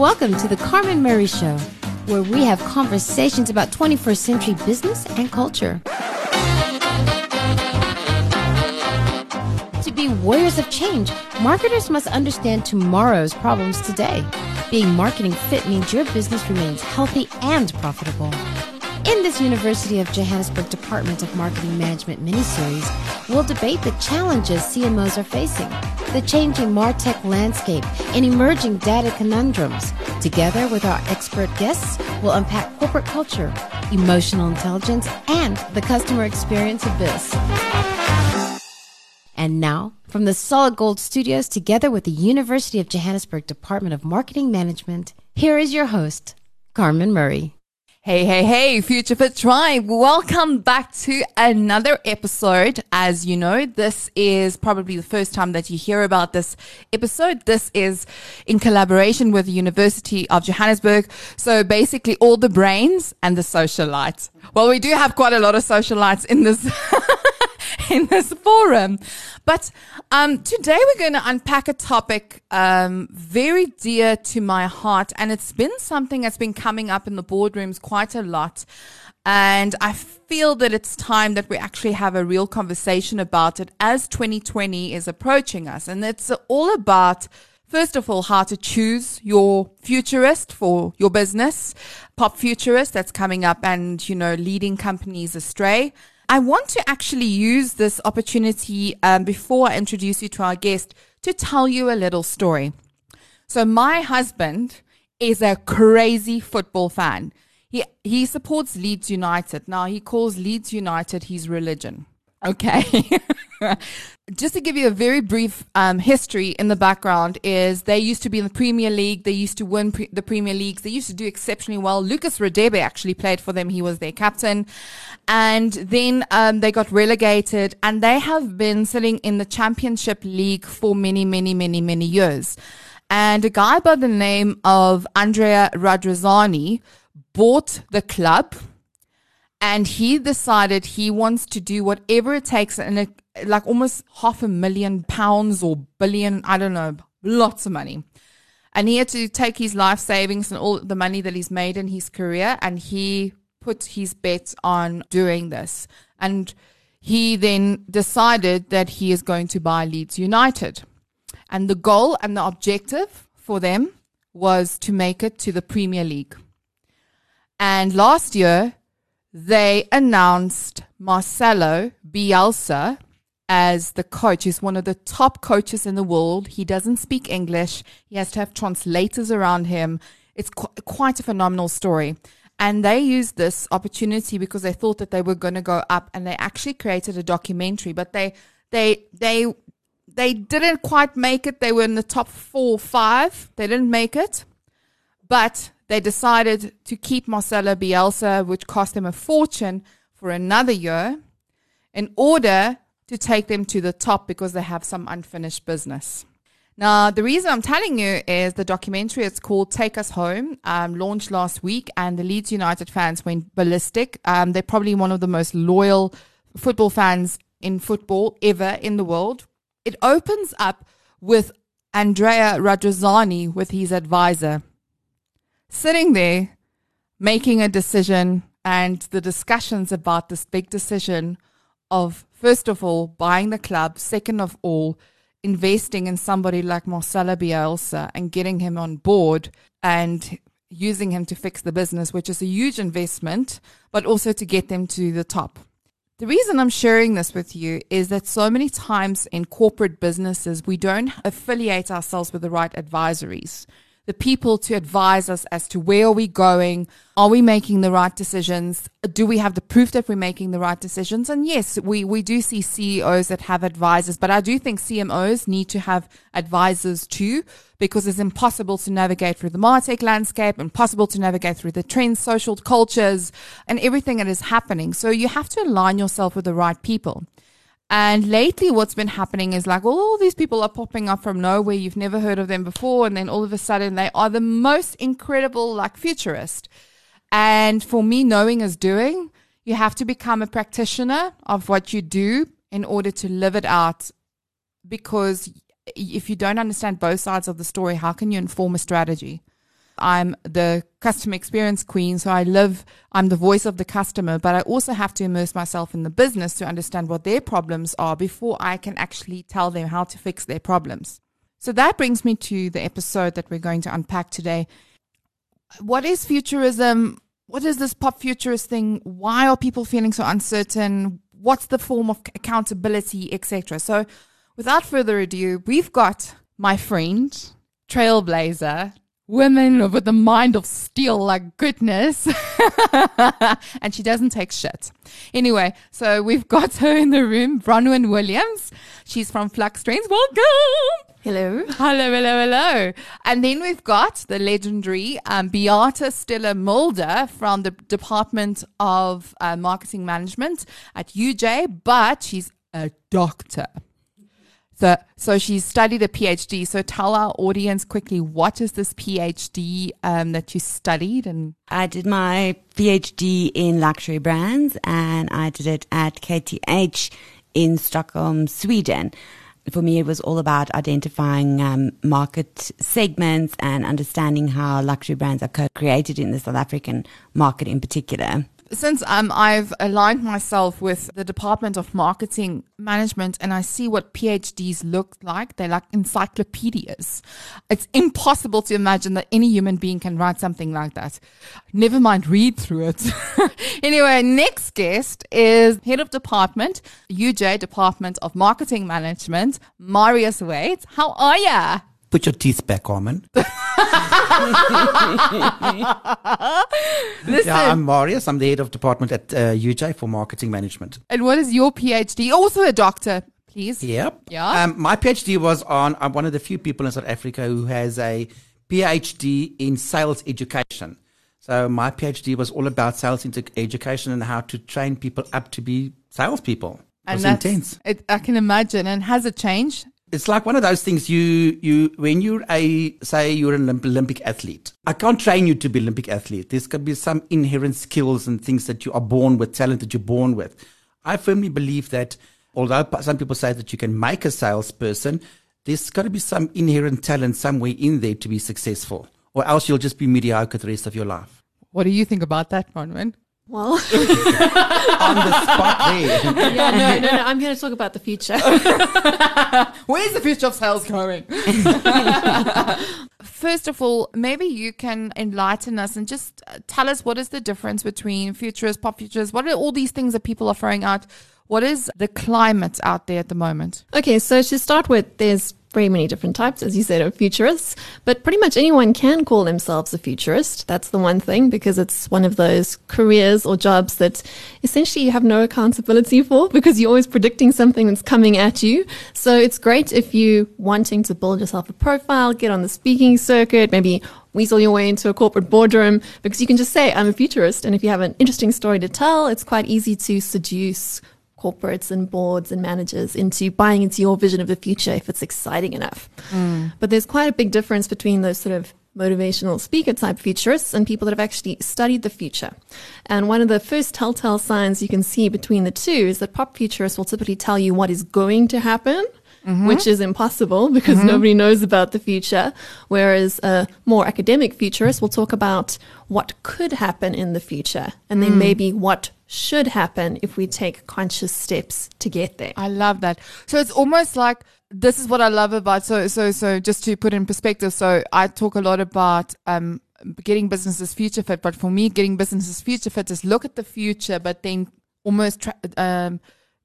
welcome to the Carmen Murray Show, where we have conversations about 21st century business and culture. To be warriors of change, marketers must understand tomorrow's problems today. Being marketing fit means your business remains healthy and profitable. In this University of Johannesburg Department of Marketing Management mini-series, we'll debate the challenges CMOs are facing, the changing MarTech landscape, and emerging data conundrums. Together with our expert guests, we'll unpack corporate culture, emotional intelligence, and the customer experience this. And now, from the Solid Gold Studios, together with the University of Johannesburg Department of Marketing Management, here is your host, Carmen Murray. Hey, hey, hey, Future Fit Tribe. Welcome back to another episode. As you know, this is probably the first time that you hear about this episode. This is in collaboration with the University of Johannesburg. So basically all the brains and the socialites. Well, we do have quite a lot of socialites in this in this forum. But um, today we're going to unpack a topic um, very dear to my heart, and it's been something that's been coming up in the boardrooms quite a lot. And I feel that it's time that we actually have a real conversation about it as 2020 is approaching us. And it's all about First of all, how to choose your futurist for your business, pop futurist that's coming up and, you know, leading companies astray. I want to actually use this opportunity um, before I introduce you to our guest to tell you a little story. So, my husband is a crazy football fan. He, he supports Leeds United. Now, he calls Leeds United his religion. Okay. Just to give you a very brief um, history in the background is they used to be in the Premier League. They used to win pre- the Premier Leagues. They used to do exceptionally well. Lucas Radebe actually played for them. He was their captain. And then um, they got relegated and they have been sitting in the Championship League for many, many, many, many years. And a guy by the name of Andrea Radrizzani bought the club and he decided he wants to do whatever it takes and like almost half a million pounds or billion i don't know lots of money. And he had to take his life savings and all the money that he's made in his career and he put his bet on doing this. And he then decided that he is going to buy leeds united. And the goal and the objective for them was to make it to the premier league. And last year they announced Marcelo Bielsa as the coach. He's one of the top coaches in the world. He doesn't speak English. He has to have translators around him. It's qu- quite a phenomenal story. And they used this opportunity because they thought that they were going to go up and they actually created a documentary, but they, they, they, they didn't quite make it. They were in the top four, five. They didn't make it, but they decided to keep Marcelo Bielsa, which cost them a fortune, for another year in order to take them to the top because they have some unfinished business. Now, the reason I'm telling you is the documentary, it's called Take Us Home, um, launched last week, and the Leeds United fans went ballistic. Um, they're probably one of the most loyal football fans in football ever in the world. It opens up with Andrea Radrizzani with his advisor sitting there making a decision and the discussions about this big decision of, first of all, buying the club, second of all, investing in somebody like Marcelo Bielsa and getting him on board and using him to fix the business, which is a huge investment, but also to get them to the top. The reason I'm sharing this with you is that so many times in corporate businesses, we don't affiliate ourselves with the right advisories the people to advise us as to where are we going? Are we making the right decisions? Do we have the proof that we're making the right decisions? And yes, we, we do see CEOs that have advisors, but I do think CMOs need to have advisors too, because it's impossible to navigate through the MarTech landscape, impossible to navigate through the trends, social cultures, and everything that is happening. So you have to align yourself with the right people. And lately, what's been happening is like all these people are popping up from nowhere. You've never heard of them before. And then all of a sudden, they are the most incredible, like futurist. And for me, knowing is doing. You have to become a practitioner of what you do in order to live it out. Because if you don't understand both sides of the story, how can you inform a strategy? I'm the customer experience queen. So I live, I'm the voice of the customer, but I also have to immerse myself in the business to understand what their problems are before I can actually tell them how to fix their problems. So that brings me to the episode that we're going to unpack today. What is futurism? What is this pop futurist thing? Why are people feeling so uncertain? What's the form of accountability, etc.? So, without further ado, we've got my friend, trailblazer, women with a mind of steel like goodness. and she doesn't take shit. Anyway, so we've got her in the room, Bronwyn Williams. She's from Flux Trends. Welcome. Hello. Hello, hello, hello. And then we've got the legendary um, Beate Stiehler-Mulder from the Department of uh, Marketing Management at UJ, but she's a doctor. So, so she's studied a PhD. So tell our audience quickly, what is this PhD um, that you studied? And I did my PhD in luxury brands and I did it at KTH in Stockholm, Sweden. For me, it was all about identifying um, market segments and understanding how luxury brands are co-created in the South African market in particular since um, I've aligned myself with the Department of Marketing Management and I see what PhDs look like, they're like encyclopedias. It's impossible to imagine that any human being can write something like that. Never mind read through it. anyway, next guest is Head of Department, UJ Department of Marketing Management, Marius Wait. How are ya? Put your teeth back, Armin. Listen, Yeah, I'm Marius. I'm the head of department at uh, UJ for marketing management. and what is your PhD? Also a doctor, please. Yep. Yeah. Um, my PhD was on, I'm one of the few people in South Africa who has a PhD in sales education. So my PhD was all about sales education and how to train people up to be salespeople. It And was that's, intense. It, I can imagine. And has it changed? It's like one of those things you, you, when you're a, say you're an Olympic athlete, I can't train you to be Olympic athlete. There's going to be some inherent skills and things that you are born with, talent that you're born with. I firmly believe that although some people say that you can make a salesperson, there's got to be some inherent talent somewhere in there to be successful or else you'll just be mediocre the rest of your life. What do you think about that, Bronwyn? Well, On the spot there. yeah, no, no, no. I'm going to talk about the future. Where's the future of sales going? First of all, maybe you can enlighten us and just uh, tell us what is the difference between futurist, pop futurists? What are all these things that people are throwing out? What is the climate out there at the moment? Okay, so to start with, there's very many different types, as you said, of futurists, but pretty much anyone can call themselves a futurist. That's the one thing because it's one of those careers or jobs that essentially you have no accountability for because you're always predicting something that's coming at you. So it's great if you wanting to build yourself a profile, get on the speaking circuit, maybe weasel your way into a corporate boardroom because you can just say, I'm a futurist. And if you have an interesting story to tell, it's quite easy to seduce corporates and boards and managers into buying into your vision of the future if it's exciting enough. Mm. But there's quite a big difference between those sort of motivational speaker type futurists and people that have actually studied the future. And one of the first telltale signs you can see between the two is that pop futurists will typically tell you what is going to happen. Which is impossible because nobody knows about the future. Whereas a more academic futurist will talk about what could happen in the future and then maybe what should happen if we take conscious steps to get there. I love that. So it's almost like this is what I love about so so so just to put in perspective. So I talk a lot about um getting businesses future fit, but for me, getting businesses future fit is look at the future, but then almost tra- um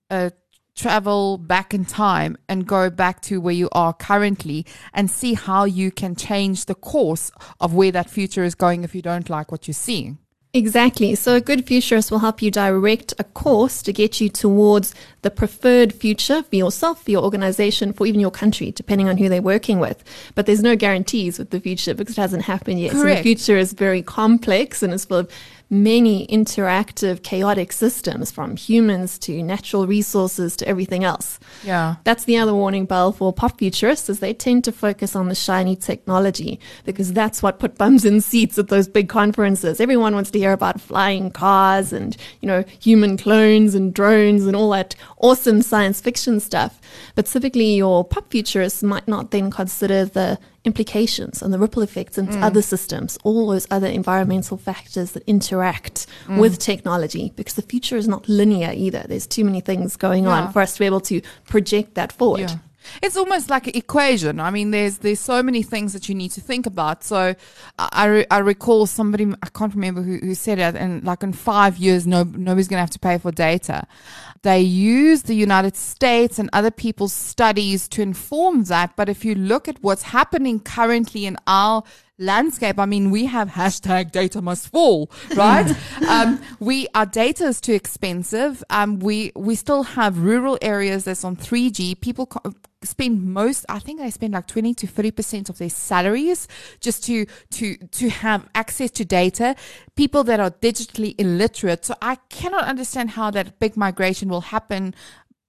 uh travel back in time and go back to where you are currently and see how you can change the course of where that future is going if you don't like what you're seeing. Exactly. So a good futurist will help you direct a course to get you towards the preferred future for yourself, for your organization, for even your country, depending on who they're working with. But there's no guarantees with the future because it hasn't happened yet. So Correct. the future is very complex and it's full of many interactive, chaotic systems from humans to natural resources to everything else. Yeah. That's the other warning bell for pop futurists is they tend to focus on the shiny technology because that's what put bums in seats at those big conferences. Everyone wants to hear about flying cars and, you know, human clones and drones and all that awesome science fiction stuff. But typically your pop futurists might not then consider the implications and the ripple effects into mm. other systems, all those other environmental factors that interact mm. with technology, because the future is not linear either. There's too many things going Yeah. on for us to be able to project that forward. Yeah. It's almost like an equation. I mean, there's there's so many things that you need to think about. So, I I, re- I recall somebody I can't remember who, who said it, and like in five years, no nobody's going to have to pay for data. They use the United States and other people's studies to inform that. But if you look at what's happening currently in our landscape, I mean, we have hashtag data must fall, right? um, we our data is too expensive. Um, we we still have rural areas that's on 3G. People co- spend most, I think they spend like 20 to 30 percent of their salaries just to to to have access to data. People that are digitally illiterate. So I cannot understand how that big migration will happen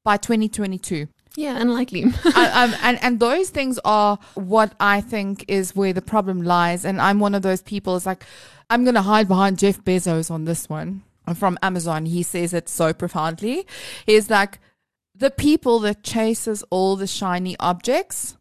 by 2022. Yeah, unlikely. I, um, and and those things are what I think is where the problem lies. And I'm one of those people. It's like I'm going to hide behind Jeff Bezos on this one from Amazon. He says it so profoundly. He's like the people that chases all the shiny objects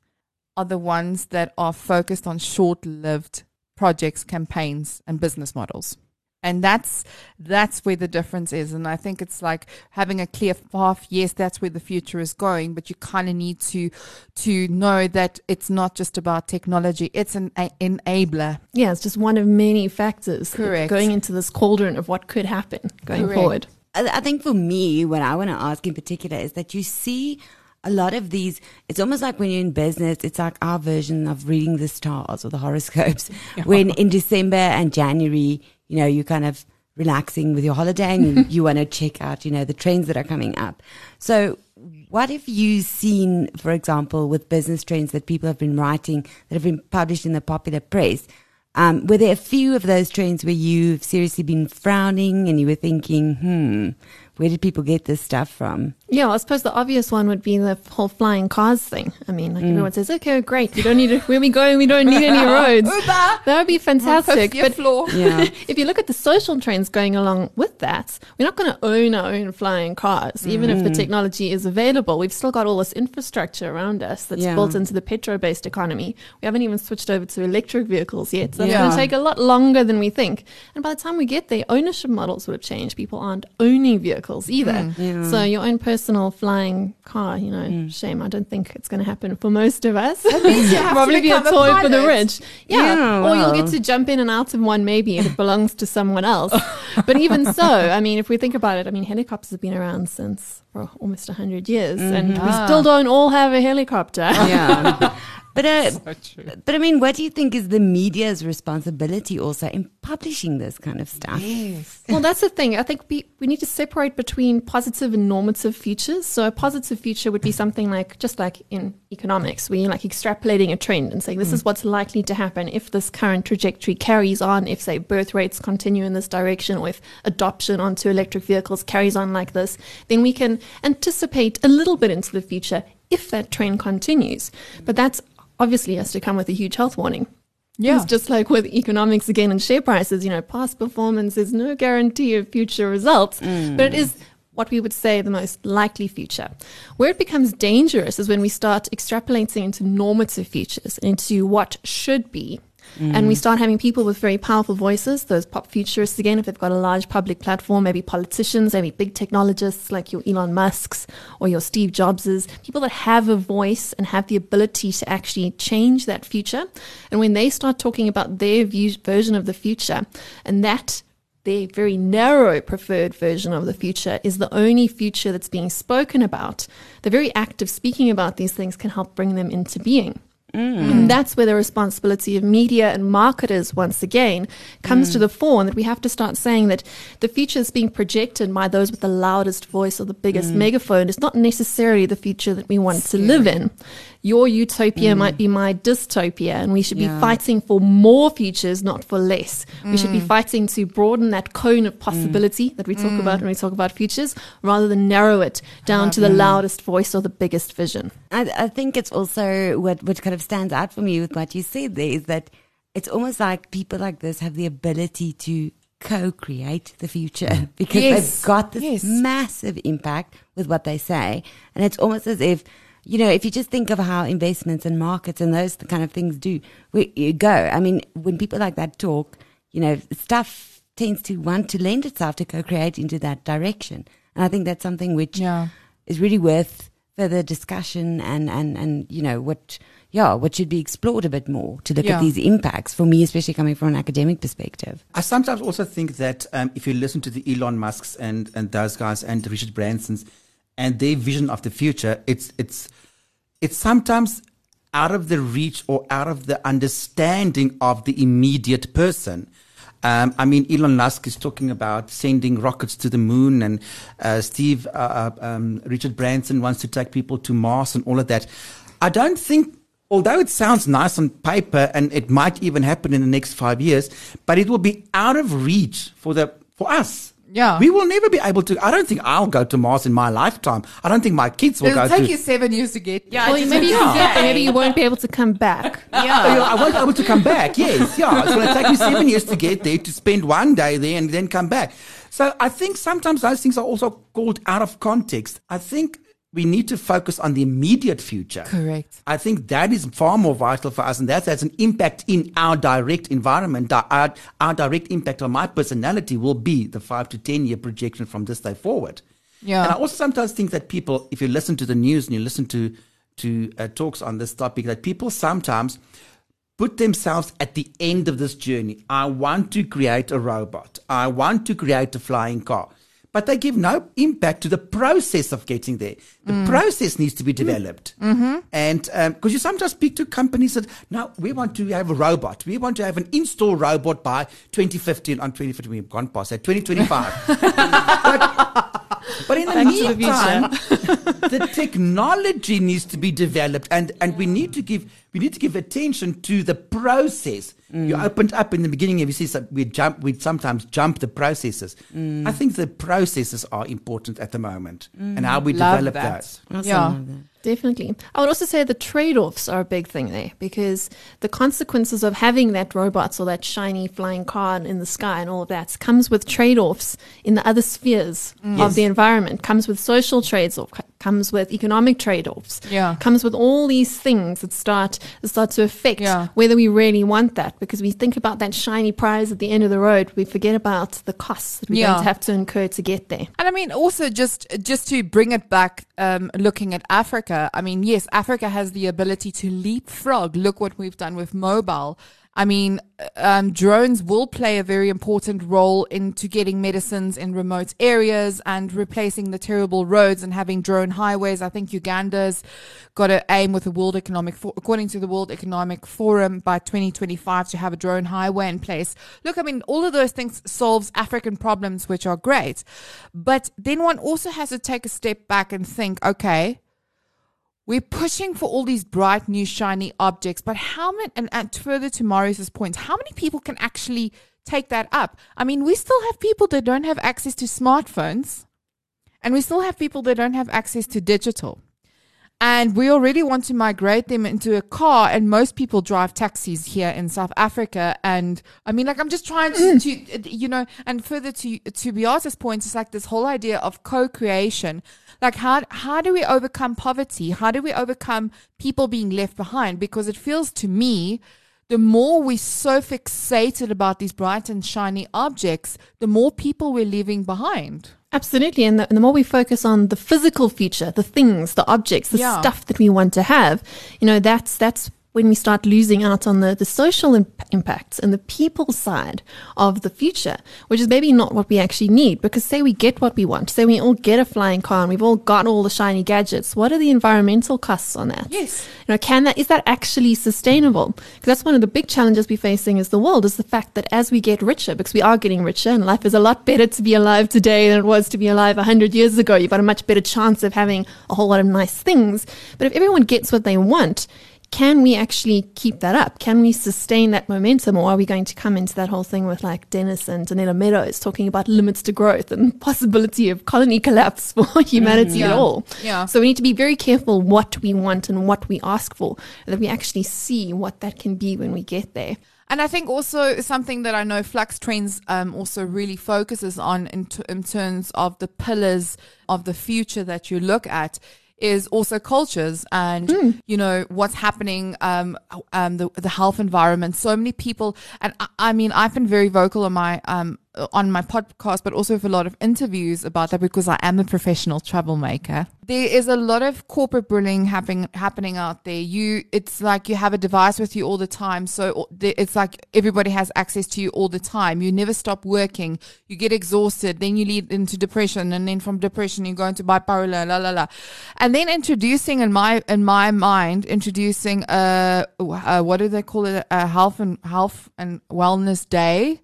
are the ones that are focused on short-lived projects, campaigns, and business models. And that's that's where the difference is. And I think it's like having a clear path. Yes, that's where the future is going, but you kind of need to to know that it's not just about technology. It's an a, enabler. yeah, it's just one of many factors Correct. going into this cauldron of what could happen going Correct. forward. I, I think for me, what I want to ask in particular is that you see a lot of these. It's almost like when you're in business, it's like our version of reading the stars or the horoscopes. When in December and January, you know, you're kind of relaxing with your holiday and you, you want to check out, you know, the trends that are coming up. So, what have you seen, for example, with business trends that people have been writing that have been published in the popular press? Um, were there a few of those trends where you've seriously been frowning and you were thinking, hmm, where did people get this stuff from? Yeah, I suppose the obvious one would be the whole flying cars thing. I mean, like everyone says, okay, great, we don't need to, where are we going, we don't need any roads. That would be fantastic. But floor. Yeah. if you look at the social trends going along with that, we're not going to own our own flying cars, even if the mm. technology is available. We've still got all this infrastructure around us that's Yeah. built into the petrol-based economy. We haven't even switched over to electric vehicles yet. So it's Yeah. going to take a lot longer than we think. And by the time we get there, ownership models would have changed. People aren't owning vehicles either. Mm. So your own personal flying car, you know, mm. shame. I don't think it's going to happen for most of us. you have to Probably be a become a toy for the rich. Yeah. Yeah, or you'll get to jump in and out of one maybe if it belongs to someone else. but even so, I mean, if we think about it, I mean, helicopters have been around since for almost 100 years and we Ah. still don't all have a helicopter. Yeah. But, uh, but I mean, what do you think is the media's responsibility also in publishing this kind of stuff? Yes. Well, that's the thing. I think we, we need to separate between positive and normative futures. So a positive future would be something like, just like in economics, where you're like extrapolating a trend and saying this is mm. what's likely to happen if this current trajectory carries on, if, say, birth rates continue in this direction, or if adoption onto electric vehicles carries on like this, then we can anticipate a little bit into the future if that trend continues. But that's obviously has to come with a huge health warning. Yeah. It's just like with economics again and share prices, you know, past performance is no guarantee of future results, mm. but it is what we would say the most likely future. Where it becomes dangerous is when we start extrapolating into normative futures, into what should be. And we mm. start having people with very powerful voices, those pop futurists again, if they've got a large public platform, maybe politicians, maybe big technologists like your Elon Musks or your Steve Jobses, people that have a voice and have the ability to actually change that future. And when they start talking about their view, version of the future, and that their very narrow preferred version of the future is the only future that's being spoken about, the very act of speaking about these things can help bring them into being. And that's where the responsibility of media and marketers, once again, comes to the fore, and that we have to start saying that the future is being projected by those with the loudest voice or the biggest megaphone. Is not necessarily the future that we want to live in. Your utopia might be my dystopia, and we should be fighting for more futures, not for less. We should be fighting to broaden that cone of possibility that we talk about when we talk about futures, rather than narrow it down to the loudest voice or the biggest vision. I, I think it's also what, what kind of stands out for me with what you said there is that it's almost like people like this have the ability to co-create the future because Yes. they've got this Yes. massive impact with what they say. And it's almost as if you know, if you just think of how investments and markets and those kind of things do we, you go. I mean, when people like that talk, you know, stuff tends to want to lend itself to co-create into that direction. And I think that's something which Yeah. is really worth further discussion and, and, and, you know, what, yeah, what should be explored a bit more to look Yeah. at these impacts for me, especially coming from an academic perspective. I sometimes also think that um, if you listen to the Elon Musks and, and those guys and Richard Branson's and their vision of the future, it's it's it's sometimes out of the reach or out of the understanding of the immediate person. Um, I mean, Elon Musk is talking about sending rockets to the moon, and uh, Steve uh, uh, um, Richard Branson wants to take people to Mars and all of that. I don't think although it sounds nice on paper and it might even happen in the next five years, but it will be out of reach for the for us. Yeah. we will never be able to. I don't think I'll go to Mars in my lifetime. I don't think my kids will go there. It'll take you seven years to get. there. Yeah. Well, maybe you get there. Maybe you won't be able to come back. Oh, yeah, I won't be able to come back. Yes, yeah. It's going to take me seven years to get there, to spend one day there and then come back. So I think sometimes those things are also called out of context. I think we need to focus on the immediate future. Correct. I think that is far more vital for us, and that has an impact in our direct environment. Our, our direct impact on my personality will be the five to ten year projection from this day forward. Yeah. And I also sometimes think that people, if you listen to the news and you listen to to uh, talks on this topic, that people sometimes put themselves at the end of this journey. I want to create a robot. I want to create a flying car. But they give no impact to the process of getting there. The mm. process needs to be developed. Mm. Mm-hmm. And um, because you sometimes speak to companies that, no, we want to have a robot. We want to have an install robot by 2015. On 2015, we've gone past that, 2025. but, but in the Back to the meantime, the technology needs to be developed and, and we need to give we need to give attention to the process. You mm. opened up in the beginning and you see some, we jump we sometimes jump the processes. Mm. I think the processes are important at the moment and how we mm. Love develop that. those. Awesome. Yeah. Definitely. I would also say the trade offs are a big thing there because the consequences of having that robots or that shiny flying car in the sky and all of that comes with trade offs in the other spheres Mm. of Yes. the environment, comes with social trades off, comes with economic trade offs, Yeah. comes with all these things that start that start to affect Yeah. whether we really want that because we think about that shiny prize at the end of the road, we forget about the costs that we're Yeah. going to have to incur to get there. And I mean, also just just to bring it back, um, looking at Africa. I mean, yes, Africa has the ability to leapfrog. Look what we've done with mobile. I mean, um, drones will play a very important role into getting medicines in remote areas and replacing the terrible roads and having drone highways. I think Uganda's got to aim with the World Economic, For- according to the World Economic Forum, by 2025 to have a drone highway in place. Look, I mean, all of those things solves African problems, which are great. But then one also has to take a step back and think, okay, we're pushing for all these bright, new, shiny objects, but how many, and, and further to Marius's point, how many people can actually take that up? I mean, we still have people that don't have access to smartphones, and we still have people that don't have access to digital. And we already want to migrate them into a car, and most people drive taxis here in South Africa. And I mean, like, I'm just trying to, mm. to you know, and further to to Beate's point, it's like this whole idea of co-creation. Like, how how do we overcome poverty? How do we overcome people being left behind? Because it feels to me, the more we're so fixated about these bright and shiny objects, the more people we're leaving behind. Absolutely. And the, and the more we focus on the physical future, the things, the objects, the Yeah. stuff that we want to have, you know, that's, that's when we start losing out on the, the social imp- impacts and the people side of the future, which is maybe not what we actually need. Because say we get what we want, say we all get a flying car and we've all got all the shiny gadgets. What are the environmental costs on that? Yes. You know, can that, is that actually sustainable? Because that's one of the big challenges we're facing as the world is the fact that as we get richer, because we are getting richer and life is a lot better to be alive today than it was to be alive 100 years ago. You've got a much better chance of having a whole lot of nice things. But if everyone gets what they want, can we actually keep that up? Can we sustain that momentum? Or are we going to come into that whole thing with like Dennis and Donella Meadows talking about limits to growth and possibility of colony collapse for humanity at Yeah. all? Yeah. So we need to be very careful what we want and what we ask for, that we actually see what that can be when we get there. And I think also something that I know Flux Trends um, also really focuses on in, t- in terms of the pillars of the future that you look at is also cultures and Hmm. you know what's happening um um the the health environment so many people and I, I mean I've been very vocal on my um Uh, on my podcast but also with a lot of interviews about that because I am a professional troublemaker there is a lot of corporate bullying happening happening out there. You it's like you have a device with you all the time. So uh, it's like everybody has access to you all the time. You never stop working. You get exhausted. Then you lead into depression. And then from depression you go into bipolar la la la. And then introducing in my in my mind introducing a, uh what do they call it? A health and health and wellness day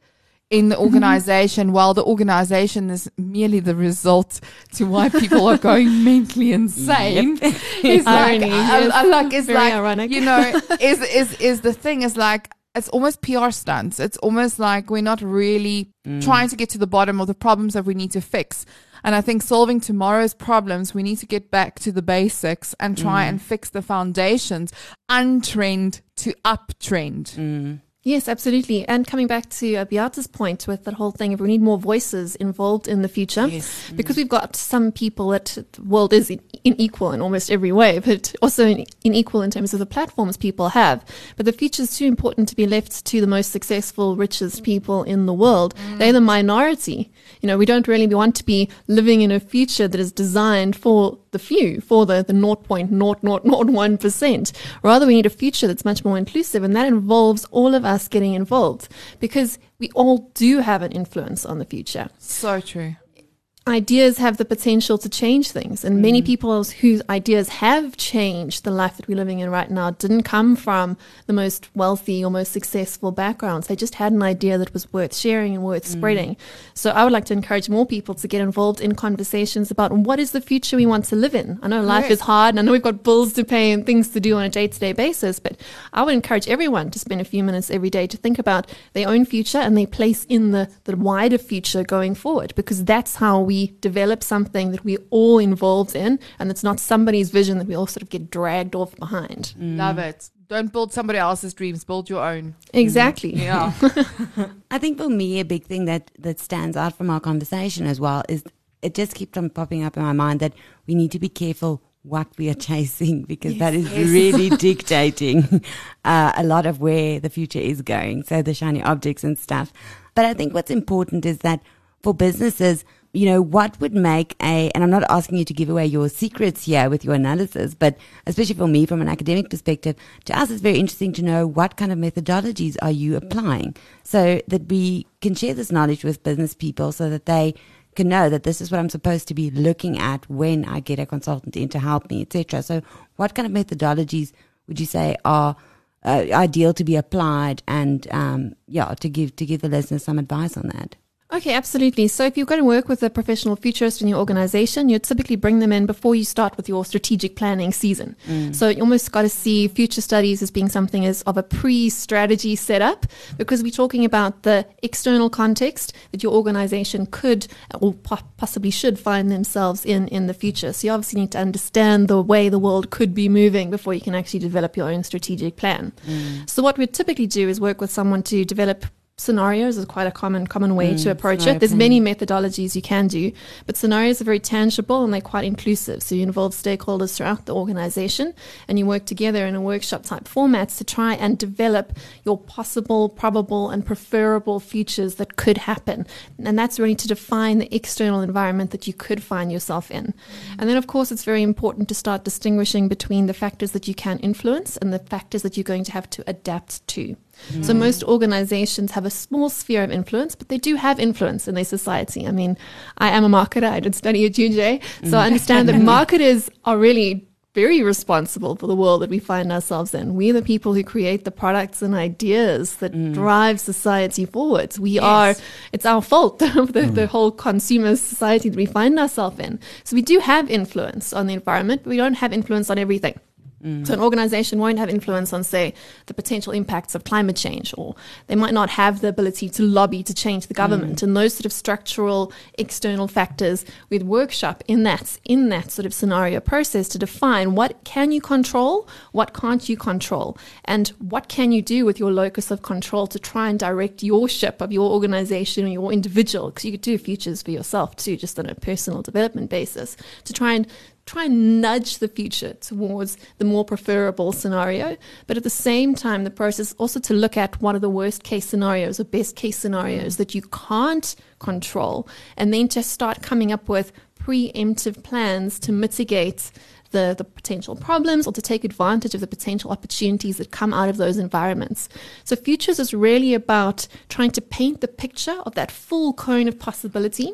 in the mm-hmm. organization while the organization is merely the result to why people are going mentally insane it's like, Irony, I, yes. I like it's Very like ironic. you know is is is the thing is like it's almost PR stunts. It's almost like we're not really mm. trying to get to the bottom of the problems that we need to fix. And I think solving tomorrow's problems, we need to get back to the basics and try mm. and fix the foundations, untrend to uptrend. Mm. Yes, absolutely. And coming back to uh, Beate's point with that whole thing, if we need more voices involved in the future, because we've got some people that the world is unequal in almost every way, but also in- unequal in terms of the platforms people have. But the future is too important to be left to the most successful, richest people in the world. Mm. They're the minority. You know, we don't really want to be living in a future that is designed for the few, for the, the 0.0001%. Rather, we need a future that's much more inclusive, and that involves all of us getting involved because we all do have an influence on the future So true. Ideas have the potential to change things. And many mm. people whose ideas have changed the life that we're living in right now didn't come from the most wealthy or most successful backgrounds. They just had an idea that was worth sharing and worth mm. spreading. So I would like to encourage more people to get involved in conversations about what is the future we want to live in. I know life Yes. is hard and I know we've got bills to pay and things to do on a day to day basis, but I would encourage everyone to spend a few minutes every day to think about their own future and their place in the, the wider future going forward, because that's how we develop something that we're all involved in and it's not somebody's vision that we all sort of get dragged off behind. Love it. Don't build somebody else's dreams, build your own. Exactly. Yeah. I think for me, a big thing that, that stands out from our conversation as well is it just keeps on popping up in my mind that we need to be careful what we are chasing because that is really dictating uh, a lot of where the future is going. So the shiny objects and stuff. But I think what's important is that for businesses, you know, what would make a, and I'm not asking you to give away your secrets here with your analysis, but especially for me from an academic perspective, to us it's very interesting to know what kind of methodologies are you applying so that we can share this knowledge with business people so that they can know that this is what I'm supposed to be looking at when I get a consultant in to help me, etc. So what kind of methodologies would you say are uh, ideal to be applied and um, yeah, to give to give the listeners some advice on that? Okay, absolutely. So if you're going to work with a professional futurist in your organization, you typically bring them in before you start with your strategic planning season. Mm. So you almost got to see future studies as being something as of a pre-strategy setup because we're talking about the external context that your organization could or po- possibly should find themselves in in the future. So you obviously need to understand the way the world could be moving before you can actually develop your own strategic plan. Mm. So what we typically do is work with someone to develop scenarios is quite a common common way to approach it. There's many methodologies you can do, but scenarios are very tangible and they're quite inclusive. So you involve stakeholders throughout the organization and you work together in a workshop type formats to try and develop your possible, probable, and preferable futures that could happen. And that's really to define the external environment that you could find yourself in. And then, of course, it's very important to start distinguishing between the factors that you can influence and the factors that you're going to have to adapt to. So mm. most organizations have a small sphere of influence, but they do have influence in their society. I mean, I am a marketer. I did study at UJ. So I mm. understand that marketers are really very responsible for the world that we find ourselves in. We're the people who create the products and ideas that mm. drive society forwards. We are, it's our fault the, the whole consumer society that we find ourselves in. So we do have influence on the environment, but we don't have influence on everything. Mm. So an organization won't have influence on, say, the potential impacts of climate change, or they might not have the ability to lobby to change the government, mm. and those sort of structural external factors. We'd workshop in that in that sort of scenario process to define what can you control, what can't you control, and what can you do with your locus of control to try and direct your ship of your organization or your individual, because you could do futures for yourself too, just on a personal development basis, to try and try and nudge the future towards the more preferable scenario. But at the same time, the process also to look at what are the worst case scenarios or best case scenarios that you can't control, and then to start coming up with preemptive plans to mitigate the, the potential problems or to take advantage of the potential opportunities that come out of those environments. So, Futures is really about trying to paint the picture of that full cone of possibility.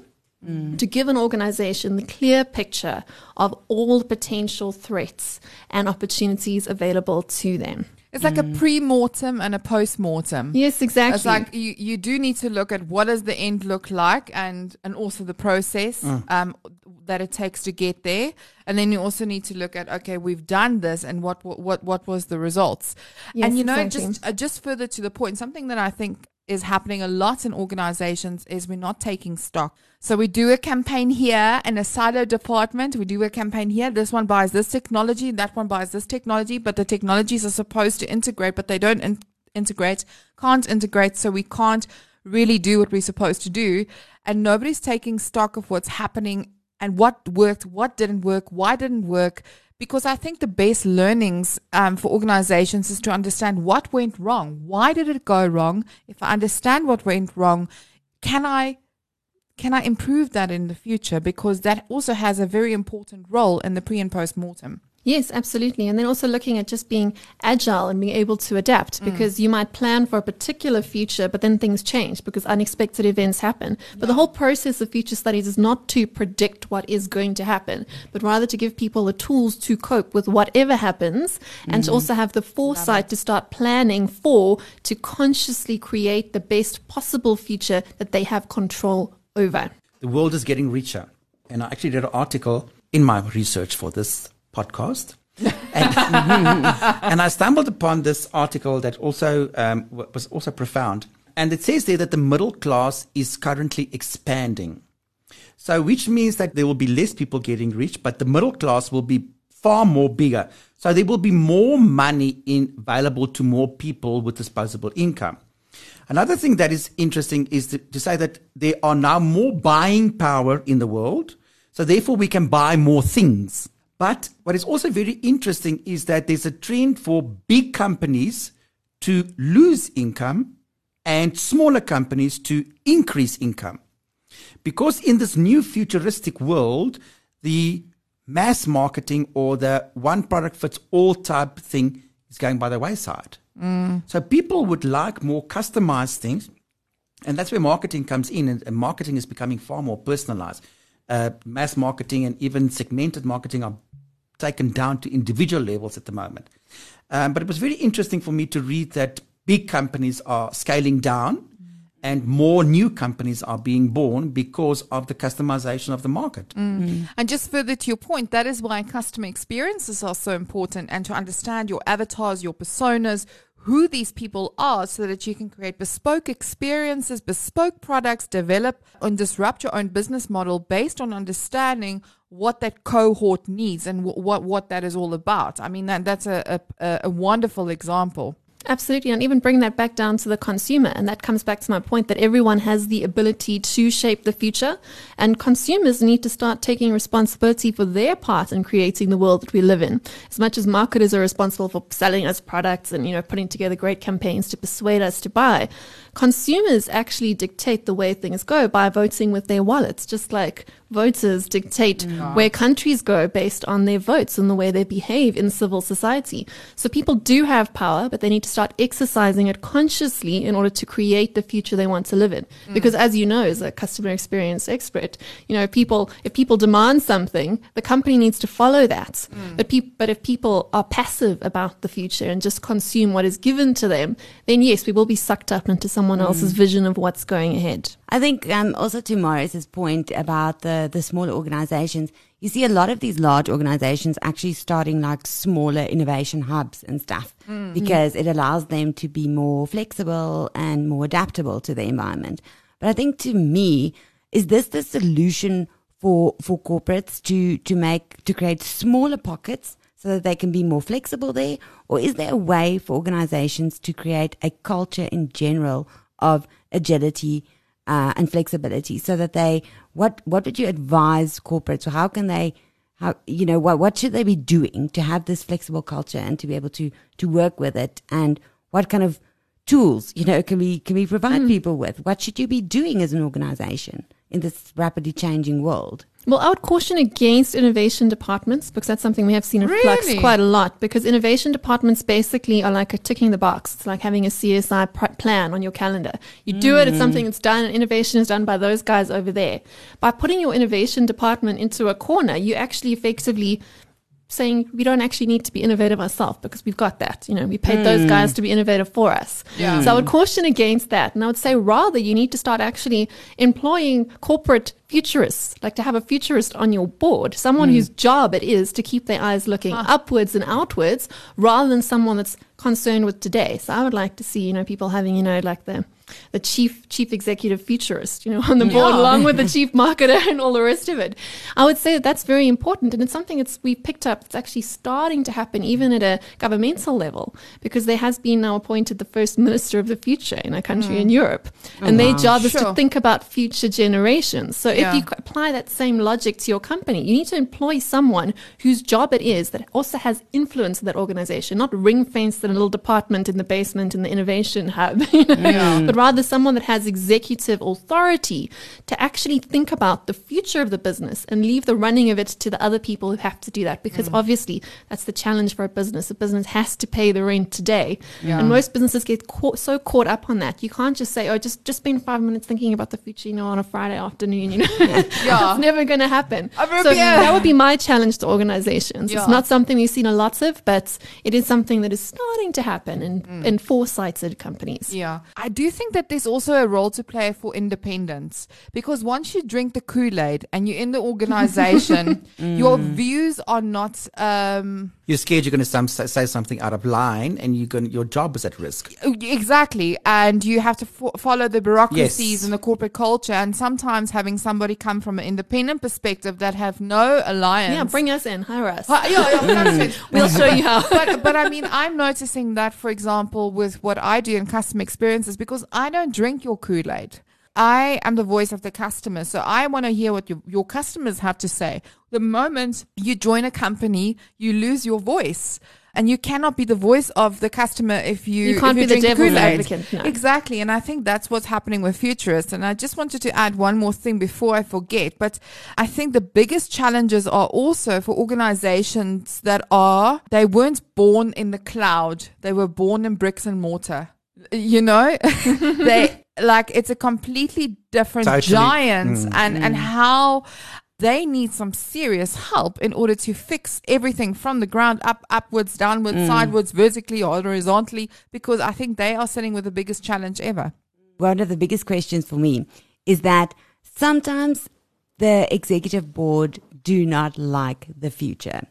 To give an organization the clear picture of all the potential threats and opportunities available to them. It's like a pre-mortem and a post-mortem. Yes, exactly. It's like you, you do need to look at what does the end look like and and also the process um, that it takes to get there, and then you also need to look at okay we've done this and what what what, what was the results, Yes, and you know exactly. just uh, just further to the point, something that I think is happening a lot in organizations is we're not taking stock. So we do a campaign here in a silo department. We do a campaign here. This one buys this technology. That one buys this technology. But the technologies are supposed to integrate, but they don't in- integrate, can't integrate. So we can't really do what we're supposed to do. And nobody's taking stock of what's happening and what worked, what didn't work, why didn't work. Because I think the best learnings um, for organizations is to understand what went wrong. Why did it go wrong? If I understand what went wrong, can I can I improve that in the future? Because that also has a very important role in the pre and post mortem. Yes, absolutely. And then also looking at just being agile and being able to adapt mm. because you might plan for a particular future, but then things change because unexpected events happen. But the whole process of future studies is not to predict what is going to happen, but rather to give people the tools to cope with whatever happens and to mm. also have the foresight to start planning for, to consciously create the best possible future that they have control over. The world is getting richer. And I actually did an article in my research for this podcast. and, and I stumbled upon this article that also um, was also profound. And it says there that the middle class is currently expanding. So, which means that there will be less people getting rich, but the middle class will be far more bigger. So, there will be more money in, available to more people with disposable income. Another thing that is interesting is to, to say that there are now more buying power in the world. So, therefore, we can buy more things. But what is also very interesting is that there's a trend for big companies to lose income and smaller companies to increase income. Because in this new futuristic world, the mass marketing or the one product fits all type thing is going by the wayside. So people would like more customized things. And that's where marketing comes in, and, and marketing is becoming far more personalized. Uh, mass marketing and even segmented marketing are taken down to individual levels at the moment. Um, but it was very interesting for me to read that big companies are scaling down and more new companies are being born because of the customization of the market. And just further to your point, that is why customer experiences are so important and to understand your avatars, your personas, who these people are so that you can create bespoke experiences, bespoke products, develop and disrupt your own business model based on understanding what that cohort needs and wh- what what that is all about. I mean that that's a a, a wonderful example. Absolutely, and even bring that back down to the consumer. And that comes back to my point that everyone has the ability to shape the future, and consumers need to start taking responsibility for their part in creating the world that we live in. As much as marketers are responsible for selling us products and you know putting together great campaigns to persuade us to buy, consumers actually dictate the way things go by voting with their wallets, just like voters dictate where countries go based on their votes and the way they behave in civil society. So people do have power, but they need to start exercising it consciously in order to create the future they want to live in. Mm. Because as you know, as a customer experience expert, you know, people, if people demand something, the company needs to follow that. Mm. But peop but if people are passive about the future and just consume what is given to them, then yes, we will be sucked up into someone mm. else's vision of what's going ahead. I think um, also to Marius's point about the, the smaller organizations, you see a lot of these large organizations actually starting like smaller innovation hubs and stuff mm. mm-hmm. because it allows them to be more flexible and more adaptable to the environment. But I think to me, is this the solution for, for corporates to, to make, to create smaller pockets so that they can be more flexible there? Or is there a way for organizations to create a culture in general of agility uh, and flexibility so that they, what, what would you advise corporates or how can they, how you know what what should they be doing to have this flexible culture and to be able to to work with it and what kind of tools you know can we can we provide Hmm. people with what should you be doing as an organization in this rapidly changing world Well, I would caution against innovation departments because that's something we have seen in Flux quite a lot. Because innovation departments basically are like a ticking the box. It's like having a CSI pr- plan on your calendar. You do it, it's something mm. that's done, and innovation is done by those guys over there. By putting your innovation department into a corner, you actually effectively saying we don't actually need to be innovative ourselves because we've got that. You know, we paid those hmm. guys to be innovative for us. Yeah. So I would caution against that. And I would say rather you need to start actually employing corporate futurists, like to have a futurist on your board, someone hmm. whose job it is to keep their eyes looking ah. upwards and outwards rather than someone that's concerned with today. So I would like to see, you know, people having, you know, like the the chief chief executive futurist, you know, on the board Yeah. along with the chief marketer and all the rest of it. I would say that that's very important, and it's something that's we picked up. It's actually starting to happen even at a governmental level because there has been now appointed the first minister of the future in a country in mm. Europe, oh, and their job is Sure. to think about future generations. So if you apply that same logic to your company, you need to employ someone whose job it is that also has influence in that organization, not ring fenced in a little department in the basement in the innovation hub, you know, but rather someone that has executive authority to actually think about the future of the business and leave the running of it to the other people who have to do that. Because mm. obviously, that's the challenge for a business. A business has to pay the rent today, Yeah. and most businesses get caught, so caught up on that. You can't just say, "Oh, just just spend five minutes thinking about the future," you know, on a Friday afternoon. You know, Yeah. it's never going to happen. So yeah. that would be my challenge to organizations. Yeah. It's not something we've seen a lot of, but it is something that is starting to happen in, mm. in foresighted companies. Yeah. I do think that there's also a role to play for independence because once you drink the Kool Aid and you're in the organization, your views are not. Um, You're scared you're going to some, say something out of line, and you're going your job is at risk. Exactly, and you have to fo- follow the bureaucracies Yes. and the corporate culture, and sometimes having somebody come from an independent perspective that have no alliance. Yeah, bring us in, hire us. Yeah, yeah, that's. We'll show you how. but but I mean, I'm noticing that, for example, with what I do in customer experiences, because I don't drink your Kool Aid. I am the voice of the customer, so I want to hear what your, your customers have to say. The moment you join a company, you lose your voice. And you cannot be the voice of the customer if you You can't if be the devil's advocate, no. Exactly, and I think that's what's happening with futurists. And I just wanted to add one more thing before I forget. But I think the biggest challenges are also for organizations that are they weren't born in the cloud; they were born in bricks and mortar. You know, they like it's a completely different Totally. giants, mm. and and mm. how they need some serious help in order to fix everything from the ground up, upwards, downwards, mm. sideways, vertically, or horizontally, because I think they are sitting with the biggest challenge ever. one of the biggest questions for me is that sometimes the executive board do not like the future.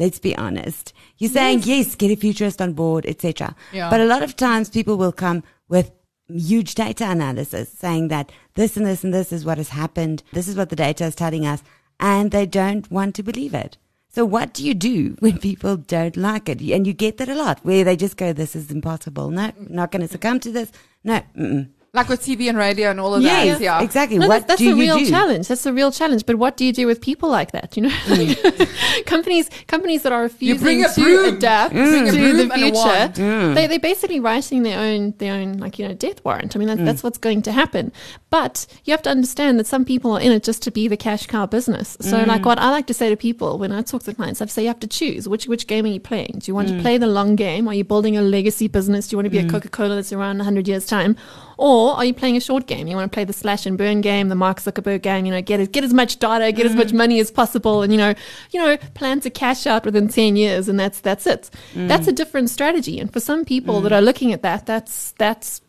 Let's be honest. You're saying yes, get a futurist on board, etc. Yeah. But a lot of times people will come with huge data analysis saying that this and this and this is what has happened. This is what the data is telling us, and they don't want to believe it. So what do you do when people don't like it? And you get that a lot where they just go, this is impossible. No, not going to succumb to this. No. Mm-mm. Like with TV and radio and all of Yes, that. Yeah. exactly. No, what that's, that's do a you real do? challenge. That's a real challenge. But what do you do with people like that? You know, mm. companies companies that are refusing to broom. adapt mm. Bring a to broom the and a wand. future. They they're basically writing their own their own like you know death warrant. I mean, that, that's what's going to happen. But you have to understand that some people are in it just to be the cash cow business. So, like what I like to say to people when I talk to clients, I say you have to choose which which game are you playing. Do you want to play the long game? Are you building a legacy business? Do you want to be a Coca Cola that's around hundred years time? Or are you playing a short game? You want to play the slash and burn game, the Mark Zuckerberg game, you know, get it, get as much data, get as mm. much money as possible and you know, you know, plan to cash out within 10 years and that's that's it. Mm. That's a different strategy. And for some people that mm. are looking at that, that's that's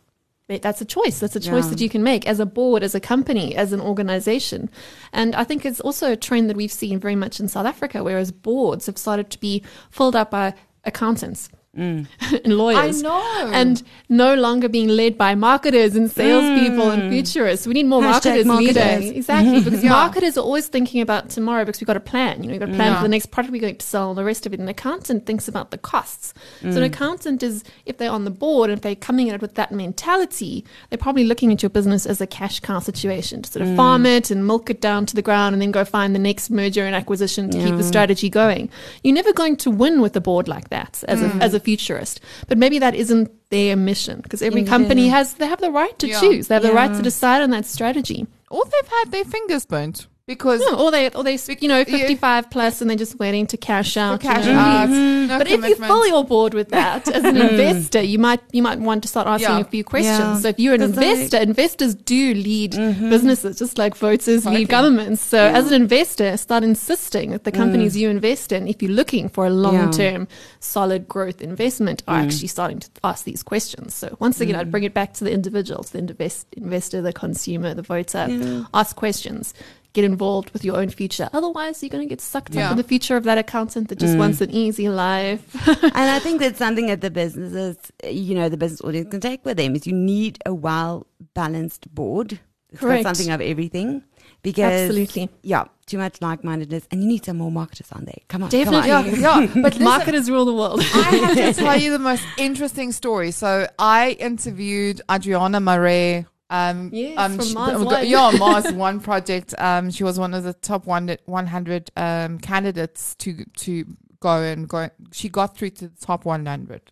that's a choice. That's a choice Yeah. that you can make as a board, as a company, as an organization. And I think it's also a trend that we've seen very much in South Africa, whereas boards have started to be filled up by accountants Mm. and lawyers. I know. And no longer being led by marketers and salespeople and mm. futurists. We need more Hashtag marketers, leading. marketers. Mm-hmm. Exactly. Because Yeah. marketers are always thinking about tomorrow because we've got a plan. You know, you've got a plan Yeah. for the next product we're going to sell and the rest of it. An accountant thinks about the costs. So an mm. accountant is, if they're on the board, and if they're coming at it with that mentality, they're probably looking at your business as a cash cow situation to sort of farm it and milk it down to the ground and then go find the next merger and acquisition to keep the strategy going. You're never going to win with a board like that as, a, as a futurist. But maybe that isn't their mission because every company has, they have the right to Yeah. choose. They have the right to decide on that strategy. or they've had their fingers burnt because No, or they, or they, you know, Yeah. 55 plus and they're just waiting to cash out. cash you know. out, no But if you're fully on board with that as an mm. investor, you might you might want to start asking Yeah. a few questions. Yeah. So if you're an I- investor, investors do lead mm-hmm. businesses just like voters Totally. lead governments. So as an investor, start insisting that the companies mm. you invest in, if you're looking for a long term solid growth investment, are mm. actually starting to ask these questions. So once again, I'd bring it back to the individual, to the invest, investor, the consumer, the voter. Ask questions. Get involved with your own future. Otherwise, you're going to get sucked Yeah. up in the future of that accountant that just mm. wants an easy life. and I think that's something that the businesses, you know, the business audience can take with them is you need a well balanced board. It's Correct. got something of everything. Because Absolutely. yeah, too much like mindedness, and you need some more marketers on there. Come on, Definitely. Come on. yeah, yeah. But listen, Marketers rule the world. I have to tell you the most interesting story. So I interviewed Adriana Marais. Um, Yes, um, from she- Mars um, One. Yeah, Mars One project. Um, she was one of the top one, 100 um, candidates to to go and go. She got through to the top 100.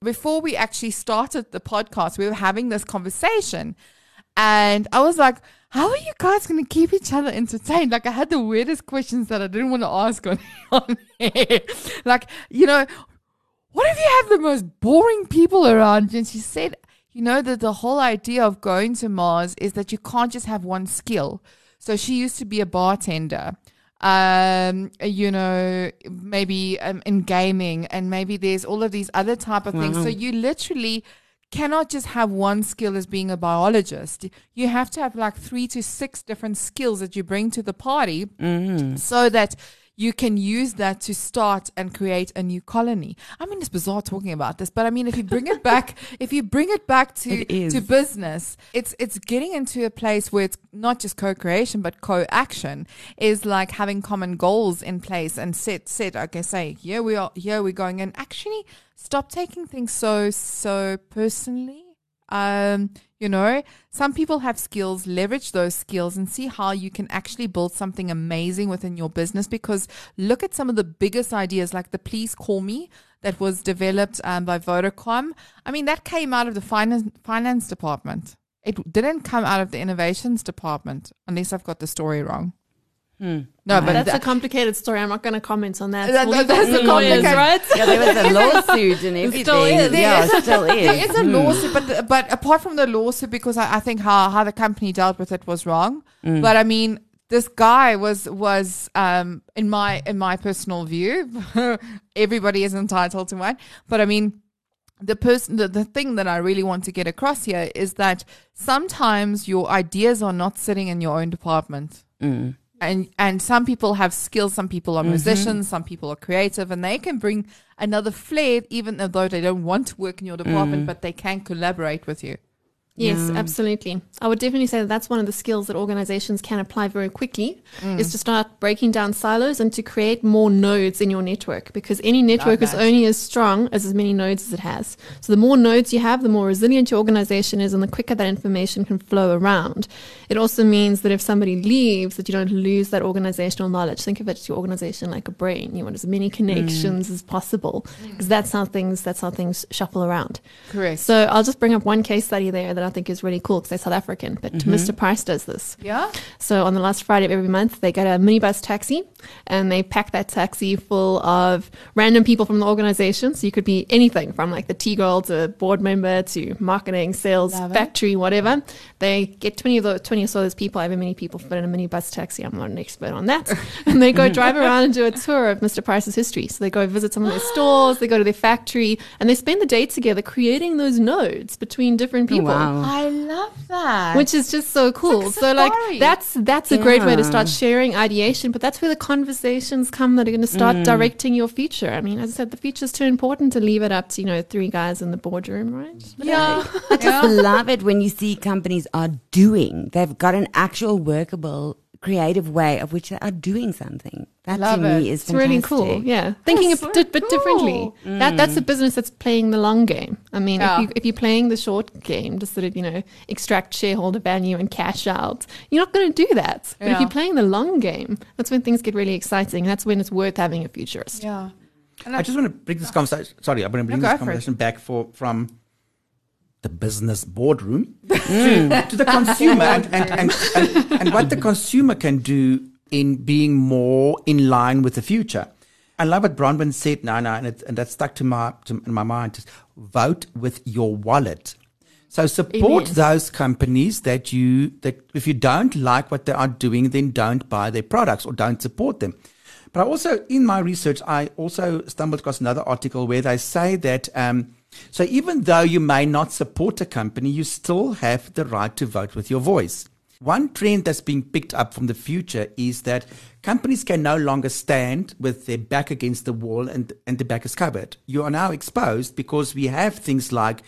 Before we actually started the podcast, we were having this conversation, and I was like, "How are you guys going to keep each other entertained?" Like I had the weirdest questions that I didn't want to ask on, on air. Like you know, what if you have the most boring people around? And she said, you know, that the whole idea of going to Mars is that you can't just have one skill. So she used to be a bartender, um, you know, maybe um, in gaming, and maybe there's all of these other type of things. So you literally cannot just have one skill as being a biologist. You have to have like three to six different skills that you bring to the party so that you can use that to start and create a new colony. I mean, it's bizarre talking about this, but I mean, if you bring it back, if you bring it back to It to business, it's it's getting into a place where it's not just co-creation but co-action. Is like having common goals in place and set set. Okay, say here we are, here we're going, and actually stop taking things so so personally. Um, you know, some people have skills, leverage those skills and see how you can actually build something amazing within your business. Because look at some of the biggest ideas, like the Please Call Me that was developed um, by Vodacom. I mean, that came out of the finance, finance department. It didn't come out of the innovations department, unless I've got the story wrong. No, but That's a complicated story. I'm not going to comment on that. That- We'll that's that a complicated- right? Yeah, there was a lawsuit and everything. still is. Yeah, it still is. there is a lawsuit, but but apart from the lawsuit, because I, I think how how the company dealt with it was wrong. But I mean, this guy was was um in my in my personal view, everybody is entitled to one. But I mean, the person the, the thing that I really want to get across here is that sometimes your ideas are not sitting in your own department. And and some people have skills, some people are mm-hmm. musicians, some people are creative, and they can bring another flair, even though they don't want to work in your department, mm. but they can collaborate with you. Yes, absolutely. I would definitely say that that's one of the skills that organizations can apply very quickly is mm. to start breaking down silos and to create more nodes in your network because any network is only as strong as as many nodes as it has. So the more nodes you have, the more resilient your organization is and the quicker that information can flow around. It also means that if somebody leaves that you don't lose that organizational knowledge. Think of it as your organization like a brain. You want as many connections mm. as possible because that's how things that's how things shuffle around. Correct. So I'll just bring up one case study there that I think is really cool because they're South African, but mm-hmm. Mr. Price does this. Yeah. So on the last Friday of every month, they get a minibus taxi and they pack that taxi full of random people from the organization. So you could be anything from like the tea girl to board member to marketing, sales, Love it. factory, whatever. They get 20 of those, 20 or so of those people, however many people fit in a minibus taxi. I'm not an expert on that. and they go drive around and do a tour of Mr. Price's history. So they go visit some of their stores, they go to their factory, and they spend the day together creating those nodes between different Oh, people. Wow. I love that. which is just so cool. like so like safari. that's that's a great way to start sharing ideation, but that's where the conversations come that are going to start Mm. directing your future. I mean, as I said, the future's too important to leave it up to you know three guys in the boardroom, right? yeah. I just love it when you see companies are doing. They've got an actual workable, creative way of which they are doing something. That Love to me is It's really cool. Yeah, thinking That's a so bit, bit differently. That that's a business that's playing the long game. I mean, Yeah. if you if you're playing the short game, just sort of you know extract shareholder value and cash out, you're not going to do that. But if you're playing the long game, that's when things get really exciting. That's when it's worth having a futurist. Yeah. And I just want to bring this conversation. Sorry, I'm going to bring No, this go for conversation back for from the business boardroom to, to the consumer and, and, and, and, and what the consumer can do in being more in line with the future. I love what Bronwyn said now, now and, it, and that stuck to my to my mind. Just vote with your wallet. So support Amen. those companies that you that if you don't like what they are doing, then don't buy their products or don't support them. But I also, in my research, I also stumbled across another article where they say that um, so even though you may not support a company, you still have the right to vote with your voice. One trend that's being picked up from the future is that companies can no longer stand with their back against the wall and, and the back is covered. You are now exposed because we have things like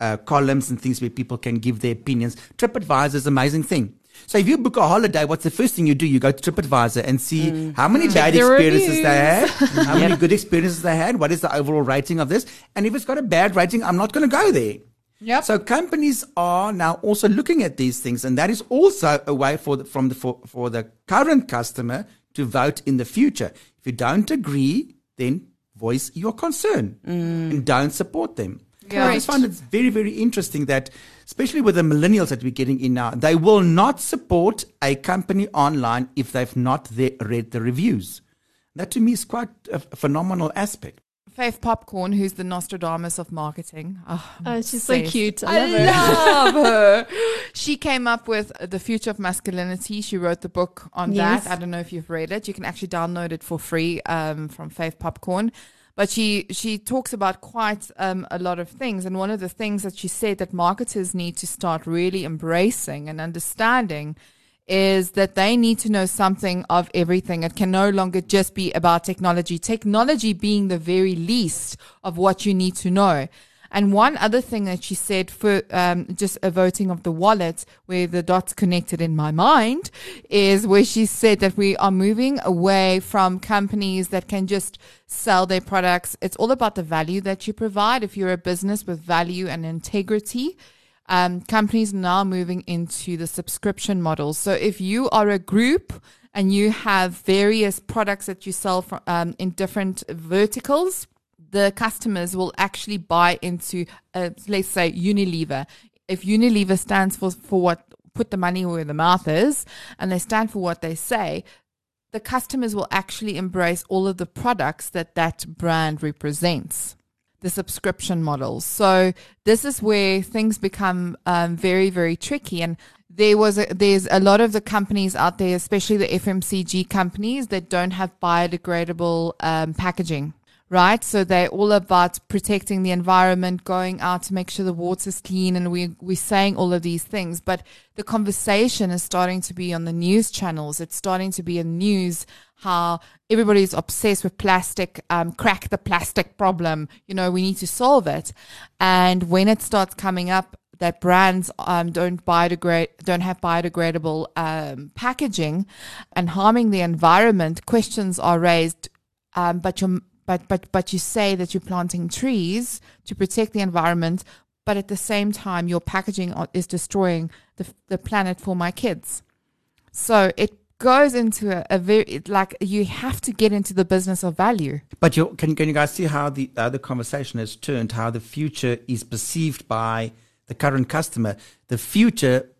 uh, columns and things where people can give their opinions. TripAdvisor is an amazing thing. So if you book a holiday, what's the first thing you do? You go to TripAdvisor and see how many bad the experiences they had, reviews. how many good experiences they had, what is the overall rating of this, and if it's got a bad rating, I'm not going to go there. Yep. So companies are now also looking at these things, and that is also a way for the, from the for, for the current customer to vote in the future. If you don't agree, then voice your concern and don't support them. Yeah. I just find it very, very interesting that, especially with the millennials that we're getting in now, they will not support a company online if they've not the, read the reviews. That to me is quite a, a phenomenal aspect. Faith Popcorn, who's the Nostradamus of marketing. Oh, Oh, she's so cute. I I love her. love her. She came up with the future of masculinity. She wrote the book on Yes. that. I don't know if you've read it. You can actually download it for free um, from Faith Popcorn. But she she talks about quite um, a lot of things, and one of the things that she said that marketers need to start really embracing and understanding is that they need to know something of everything. It can no longer just be about technology. Technology being the very least of what you need to know. And one other thing that she said for um, just a voting of the wallet, where the dots connected in my mind, is where she said that we are moving away from companies that can just sell their products. It's all about the value that you provide. If you're a business with value and integrity, um, companies now moving into the subscription model. So if you are a group and you have various products that you sell from, um, in different verticals, the customers will actually buy into, uh, let's say, Unilever. If Unilever stands for, for what, put the money where the mouth is, and they stand for what they say, the customers will actually embrace all of the products that that brand represents the subscription models. So this is where things become um, very, very tricky. And there was a, there's a lot of the companies out there, especially the FMCG companies, that don't have biodegradable um, packaging. Right, so they're all about protecting the environment, going out to make sure the water's clean, and we we're saying all of these things. But the conversation is starting to be on the news channels. It's starting to be in news how everybody's obsessed with plastic, um, crack the plastic problem. You know, we need to solve it. And when it starts coming up that brands um, don't biodegrade, don't have biodegradable um, packaging and harming the environment, questions are raised. Um, but you but but but you say that you're planting trees to protect the environment, but at the same time your packaging is destroying the the planet for my kids. So it goes into a, a very like you have to get into the business of value. But you, can, can you guys see how the other conversation has turned, how the future is perceived by the current customer? The future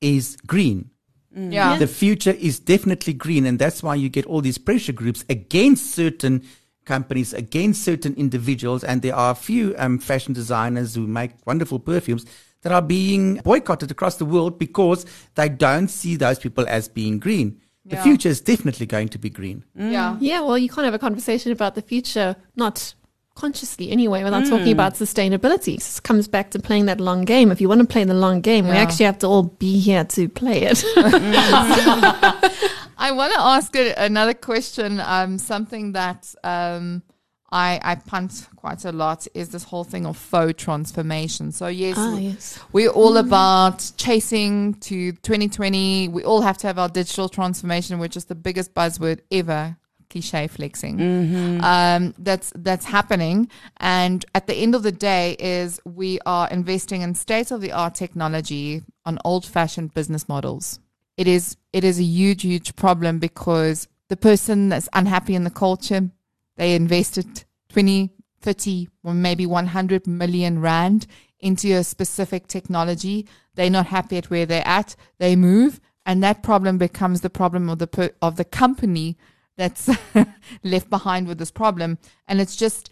is green. Mm. Yeah. The future is definitely green. And that's why you get all these pressure groups against certain companies, against certain individuals. And there are a few um, fashion designers who make wonderful perfumes that are being boycotted across the world because they don't see those people as being green. The Yeah. future is definitely going to be green. Mm. Yeah. Yeah, well, you can't have a conversation about the future not consciously anyway without mm. talking about sustainability. This comes back to playing that long game. If you want to play the long game, we actually have to all be here to play it. Mm. I want to ask a, another question. Um, something that um, I, I punt quite a lot is this whole thing of faux transformation. So yes, Ah, yes. we're all about chasing to 2020. We all have to have our digital transformation, which is the biggest buzzword ever. Cliche flexing. Um, that's that's happening, and at the end of the day, is we are investing in state of the art technology on old fashioned business models it is it is a huge huge problem because the person that's unhappy in the culture they invested 20 30 or maybe 100 million rand into a specific technology. They're not happy at where they're at. They move and that problem becomes the problem of the per, of the company that's left behind with this problem. And it's just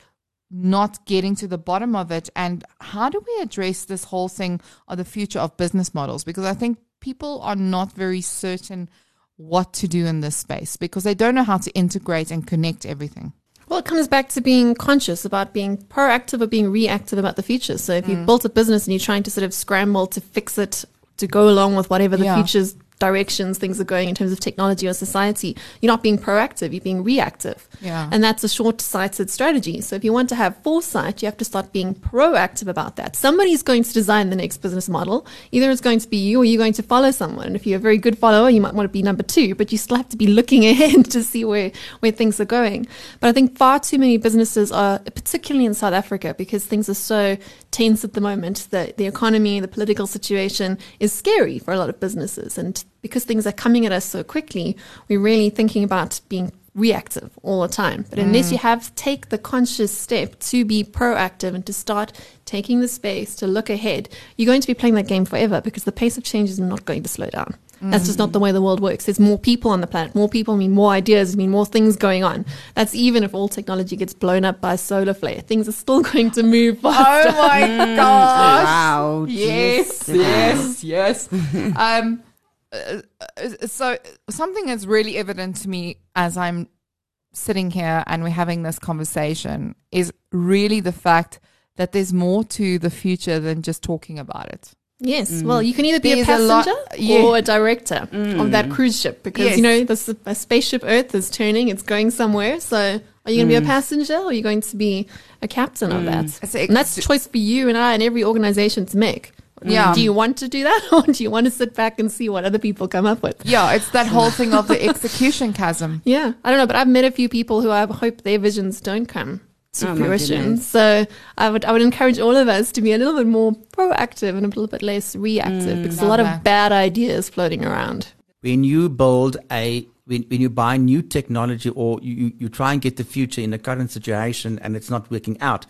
not getting to the bottom of it. And how do we address this whole thing of the future of business models? Because i think people are not very certain what to do in this space because they don't know how to integrate and connect everything Well, it comes back to being conscious about being proactive or being reactive about the future. So if you've mm. built a business and you're trying to sort of scramble to fix it to go along with whatever the Yeah. future's directions things are going in terms of technology or society, you're not being proactive, you're being reactive. Yeah. And that's a short sighted strategy. So if you want to have foresight, you have to start being proactive about that. Somebody's going to design the next business model. Either it's going to be you or you're going to follow someone. And if you're a very good follower, you might want to be number two, but you still have to be looking ahead to see where, where things are going. But I think far too many businesses are, particularly in South Africa, because things are so tense at the moment, that the economy, the political situation is scary for a lot of businesses. And because things are coming at us so quickly, we're really thinking about being reactive all the time. But unless you mm. have take the conscious step to be proactive and to start taking the space to look ahead, you're going to be playing that game forever because the pace of change is not going to slow down. That's just not mm. the way the world works. There's more people on the planet. More people mean more ideas, mean more things going on. That's even if all technology gets blown up by a solar flare. Things are still going to move oh faster. oh my mm. gosh Wow. yes yes yes um uh, uh, so something that's really evident to me as i'm sitting here and we're having this conversation is really the fact that there's more to the future than just talking about it Yes. Well, you can either be There's a a lot- passenger yeah. or a director of that cruise ship because, Yes. you know, the s- a spaceship Earth is turning, it's going somewhere. So are you going to be a passenger or are you going to be a captain of that? It's and that's a choice for you and I and every organization to make. Yeah. Do you want to do that or do you want to sit back and see what other people come up with? yeah it's that whole thing of the execution chasm Yeah, I don't know, but I've met a few people who I hope their visions don't come to Oh, fruition. So I would I would encourage all of us to be a little bit more proactive and a little bit less reactive mm, because a lot that. of bad ideas floating around. when you build a when, when you buy new technology or you, you, you try and get the future in the current situation and it's not working out.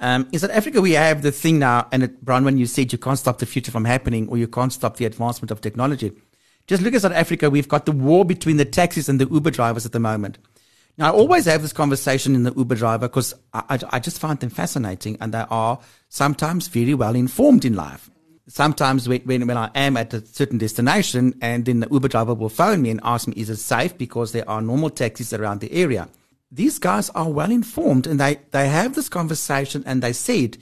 Um, in South Africa, we have the thing now, and it, Bronwyn, you said you can't stop the future from happening or you can't stop the advancement of technology. Just look at South Africa. We've got the war between the taxis and the Uber drivers at the moment. Now, I always have this conversation in the Uber driver because I, I, I just find them fascinating and they are sometimes very well informed in life. Sometimes when, when, when I am at a certain destination and then the Uber driver will phone me and ask me, is it safe? Because there are normal taxis around the area. These guys are well informed and they, they have this conversation and they said,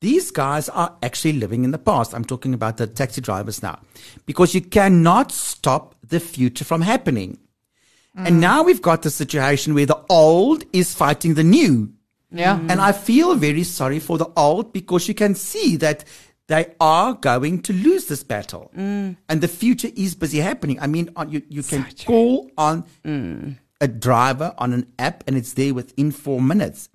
these guys are actually living in the past. I'm talking about the taxi drivers now because you cannot stop the future from happening. And mm. now we've got the situation where the old is fighting the new. yeah mm. And I feel very sorry for the old because you can see that they are going to lose this battle. Mm. And the future is busy happening. I mean, you, you can call on a driver on an app and it's there within four minutes.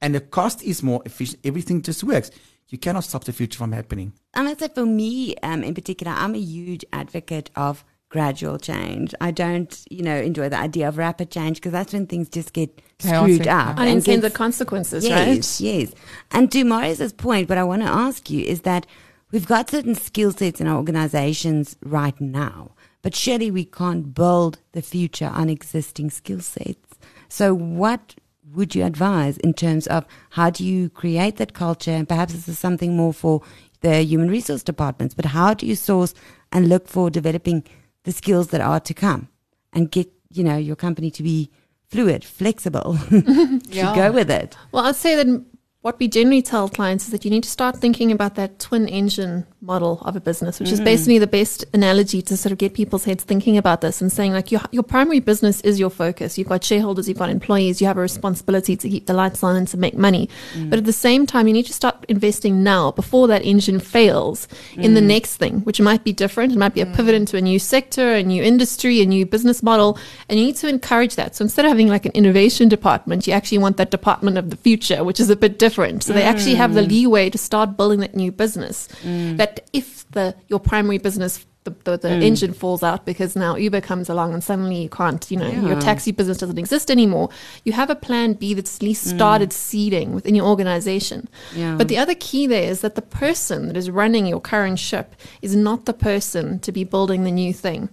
And the cost is more efficient. Everything just works. You cannot stop the future from happening. And I must say, for me um, in particular, I'm a huge advocate of gradual change. I don't, you know, enjoy the idea of rapid change because that's when things just get Chaotic, screwed up. yeah. and Unintended gets- consequences, yes, right? Yes. And to Marius's point, what I want to ask you is that we've got certain skill sets in our organizations right now, but surely we can't build the future on existing skill sets. So what would you advise in terms of how do you create that culture? And perhaps this is something more for the human resource departments, but how do you source and look for developing the skills that are to come and get, you know, your company to be fluid, flexible. Yeah. Go with it. Well, I'd say that what we generally tell clients is that you need to start thinking about that twin engine model of a business, which is mm-hmm. basically the best analogy to sort of get people's heads thinking about this and saying like your your primary business is your focus. You've got shareholders, you've got employees, you have a responsibility to keep the lights on and to make money. Mm. But at the same time, you need to start investing now before that engine fails in the mm. next thing, which might be different. It might be a pivot mm. into a new sector, a new industry, a new business model, and you need to encourage that. So instead of having like an innovation department, you actually want that department of the future, which is a bit different. So they actually have the mm. leeway to start building that new business. Mm. That if the your primary business the, the, the mm. engine falls out because now Uber comes along and suddenly you can't, you know, your taxi business doesn't exist anymore. You have a plan B that's at least started seeding within your organization. Yeah. But the other key there is that the person that is running your current ship is not the person to be building the new thing.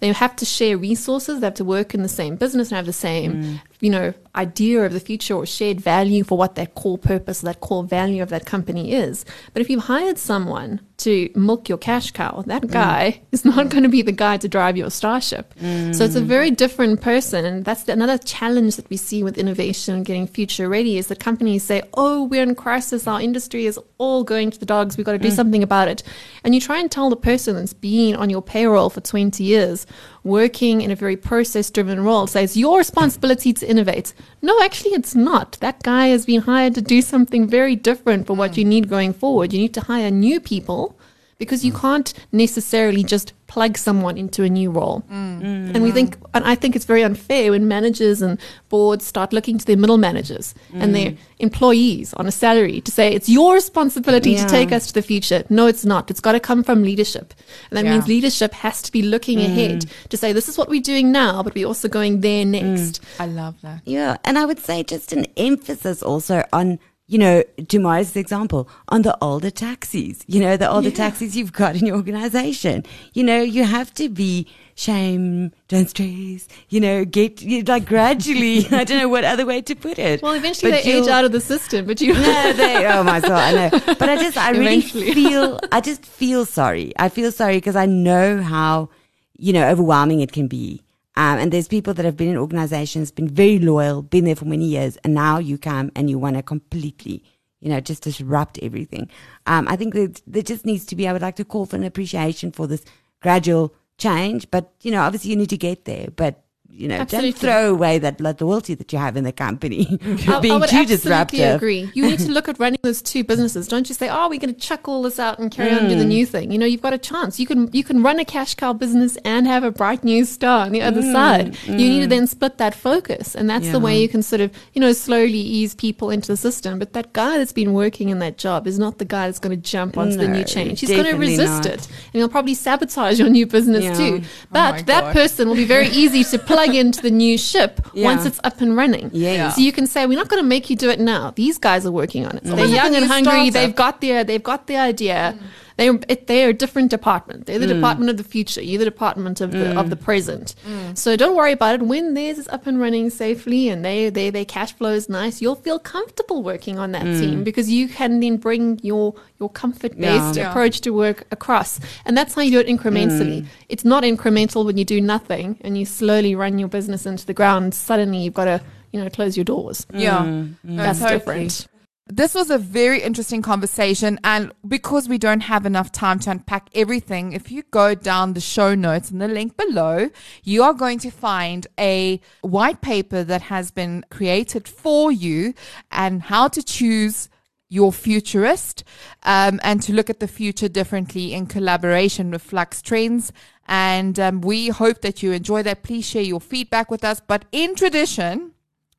They have to share resources. They have to work in the same business and have the same, you know, idea of the future or shared value for what that core purpose, that core value of that company is. But if you've hired someone to milk your cash cow, that mm. guy is not mm. going to be the guy to drive your starship. So it's a mm. very different person. And that's another challenge that we see with innovation and getting future ready is that companies say, oh, we're in crisis. Our industry is all going to the dogs. We've got to do something about it. And you try and tell the person that's been on your payroll for 20 years, working in a very process driven role, says your responsibility to innovate. No, actually, it's not. That guy has been hired to do something very different for what you need going forward. You need to hire new people because you can't necessarily just plug someone into a new role. Mm. And we think, and I think it's very unfair when managers and boards start looking to their middle managers and their mm. employees on a salary to say it's your responsibility Yeah. to take us to the future. No, it's not. It's got to come from leadership, and that Yeah. means leadership has to be looking mm. ahead to say this is what we're doing now, but we're also going there next. I love that. Yeah, and I would say just an emphasis also on, you know, tomorrow's example, on the older taxis, you know, the older taxis you've got in your organization. You know, you have to be shame, don't stress, you know, get, you, like gradually, I don't know what other way to put it. Well, eventually But they age out of the system, but you no, they, oh my god, I know. But I just, I really feel, I just feel sorry. I feel sorry because I know how, you know, overwhelming it can be. Um, and there's people that have been in organizations, been very loyal, been there for many years, and now you come and you want to completely, you know, just disrupt everything. Um, I think that there just needs to be, I would like to call for an appreciation for this gradual change, but, you know, obviously you need to get there, but, you know, Absolutely. don't throw away that loyalty that you have in the company. I, being I too absolutely disruptive. agree. You need to look at running those two businesses. Don't just say, "Oh, we're going to chuck all this out and carry on and do the mm. new thing." You know, you've got a chance. You can you can run a cash cow business and have a bright new star on the other mm, side. You need to mm. then split that focus, and that's the way you can sort of you know slowly ease people into the system. But that guy that's been working in that job is not the guy that's going to jump onto the new change. He's going to resist not. it, and he'll probably sabotage your new business Yeah. too. Oh But my that person will be very easy to plug into the new ship Yeah. once it's up and running. Yeah. So you can say, we're not going to make you do it now. These guys are working on it. They're Almost like young and hungry. startup. They've got the they've got the idea. They're it, they're a different department. They're the mm. department of the future. You're the department of the of the mm. present. Mm. So don't worry about it. When theirs is up and running safely and they they their cash flow is nice, you'll feel comfortable working on that team because you can then bring your your comfort based Yeah. approach to work across. And that's how you do it incrementally. It's not incremental when you do nothing and you slowly run your business into the ground. Suddenly you've got to you know close your doors. Yeah. Mm, That's totally. different. This was a very interesting conversation. And because we don't have enough time to unpack everything, if you go down the show notes and the link below, you are going to find a white paper that has been created for you and how to choose your futurist um, and to look at the future differently in collaboration with Flux Trends. And um, we hope that you enjoy that. Please share your feedback with us. But in tradition,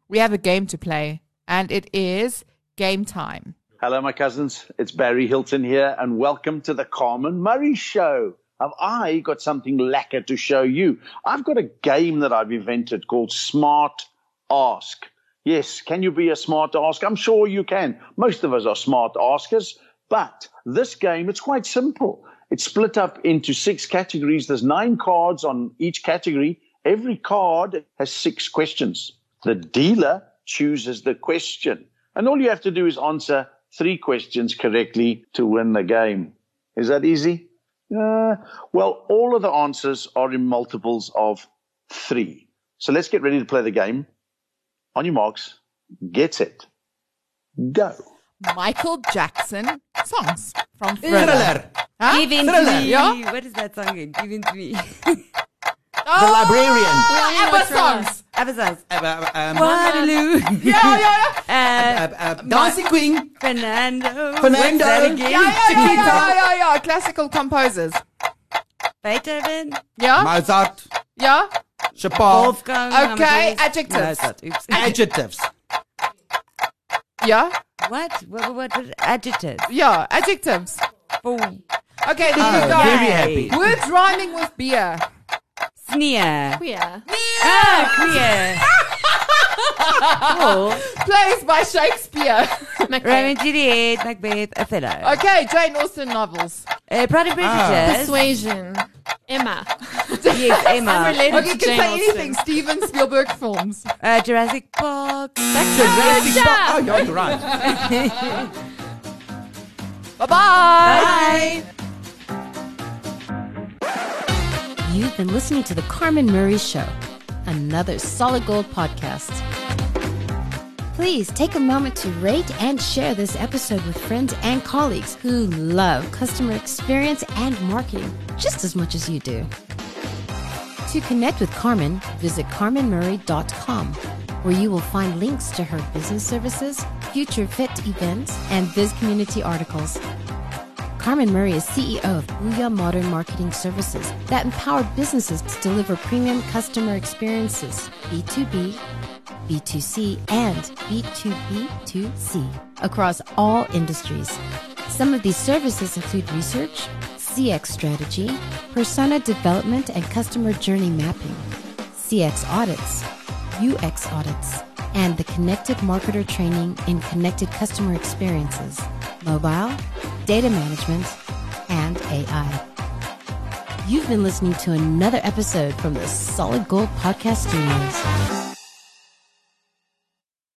we have a game to play, and it is game time. Hello, my cousins. It's Barry Hilton here, and welcome to the Carmen Murray Show. Have I got something lekker to show you? I've got a game that I've invented called Smart Ask. Yes, can you be a smart ask? I'm sure you can. Most of us are smart askers, but this game, it's quite simple. It's split up into six categories. There's nine cards on each category. Every card has six questions. The dealer chooses the question. And all you have to do is answer three questions correctly to win the game. Is that easy? Uh, well, all of the answers are in multiples of three. So let's get ready to play the game. On your marks, get set, go. Michael Jackson songs from Thriller. Thriller. Huh? Give in to me. Yeah? What is that song again? Give in to me. The librarian. Oh, ABBA songs. Episodes. Um, Waterloo. Yeah, yeah, yeah. Uh, uh, uh, Dancing Queen. Fernando. Fernando. What's that again? Yeah, yeah, yeah, yeah, yeah, yeah. Classical composers. Beethoven. Yeah, Mozart. yeah. Chopin. Wolfgang. Okay, Amadeus. adjectives. No. Oops. Adjectives. Yeah, What? What? What? what adjectives? yeah. Adjectives. Boom. Okay, there Oh, you go. very happy. Words rhyming with beer. Sneer. Yeah. Ah, queer. oh. Plays by Shakespeare. Romeo and Juliet, Macbeth, Othello. okay, Jane Austen novels. Uh, Pride and Prejudice. Persuasion. Emma. yes, Emma. Related Okay, you to can Jane say Austen. anything. Steven Spielberg films. Uh, Jurassic Park. Jurassic Park. Oh, you're right. Bye-bye. bye. You've been listening to The Carmen Murray Show, another solid gold podcast. Please take a moment to rate and share this episode with friends and colleagues who love customer experience and marketing just as much as you do. To connect with Carmen, visit carmenmurray.com, where you will find links to her business services, future fit events, and biz community articles. Carmen Murray is CEO of Booyah Modern Marketing Services that empower businesses to deliver premium customer experiences, B2B, B2C, and B2B2C across all industries. Some of these services include research, CX strategy, persona development and customer journey mapping, CX audits, UX audits, and the connected marketer training in connected customer experiences, mobile, data management, and AI. You've been listening to another episode from the Solid Gold Podcast Studios.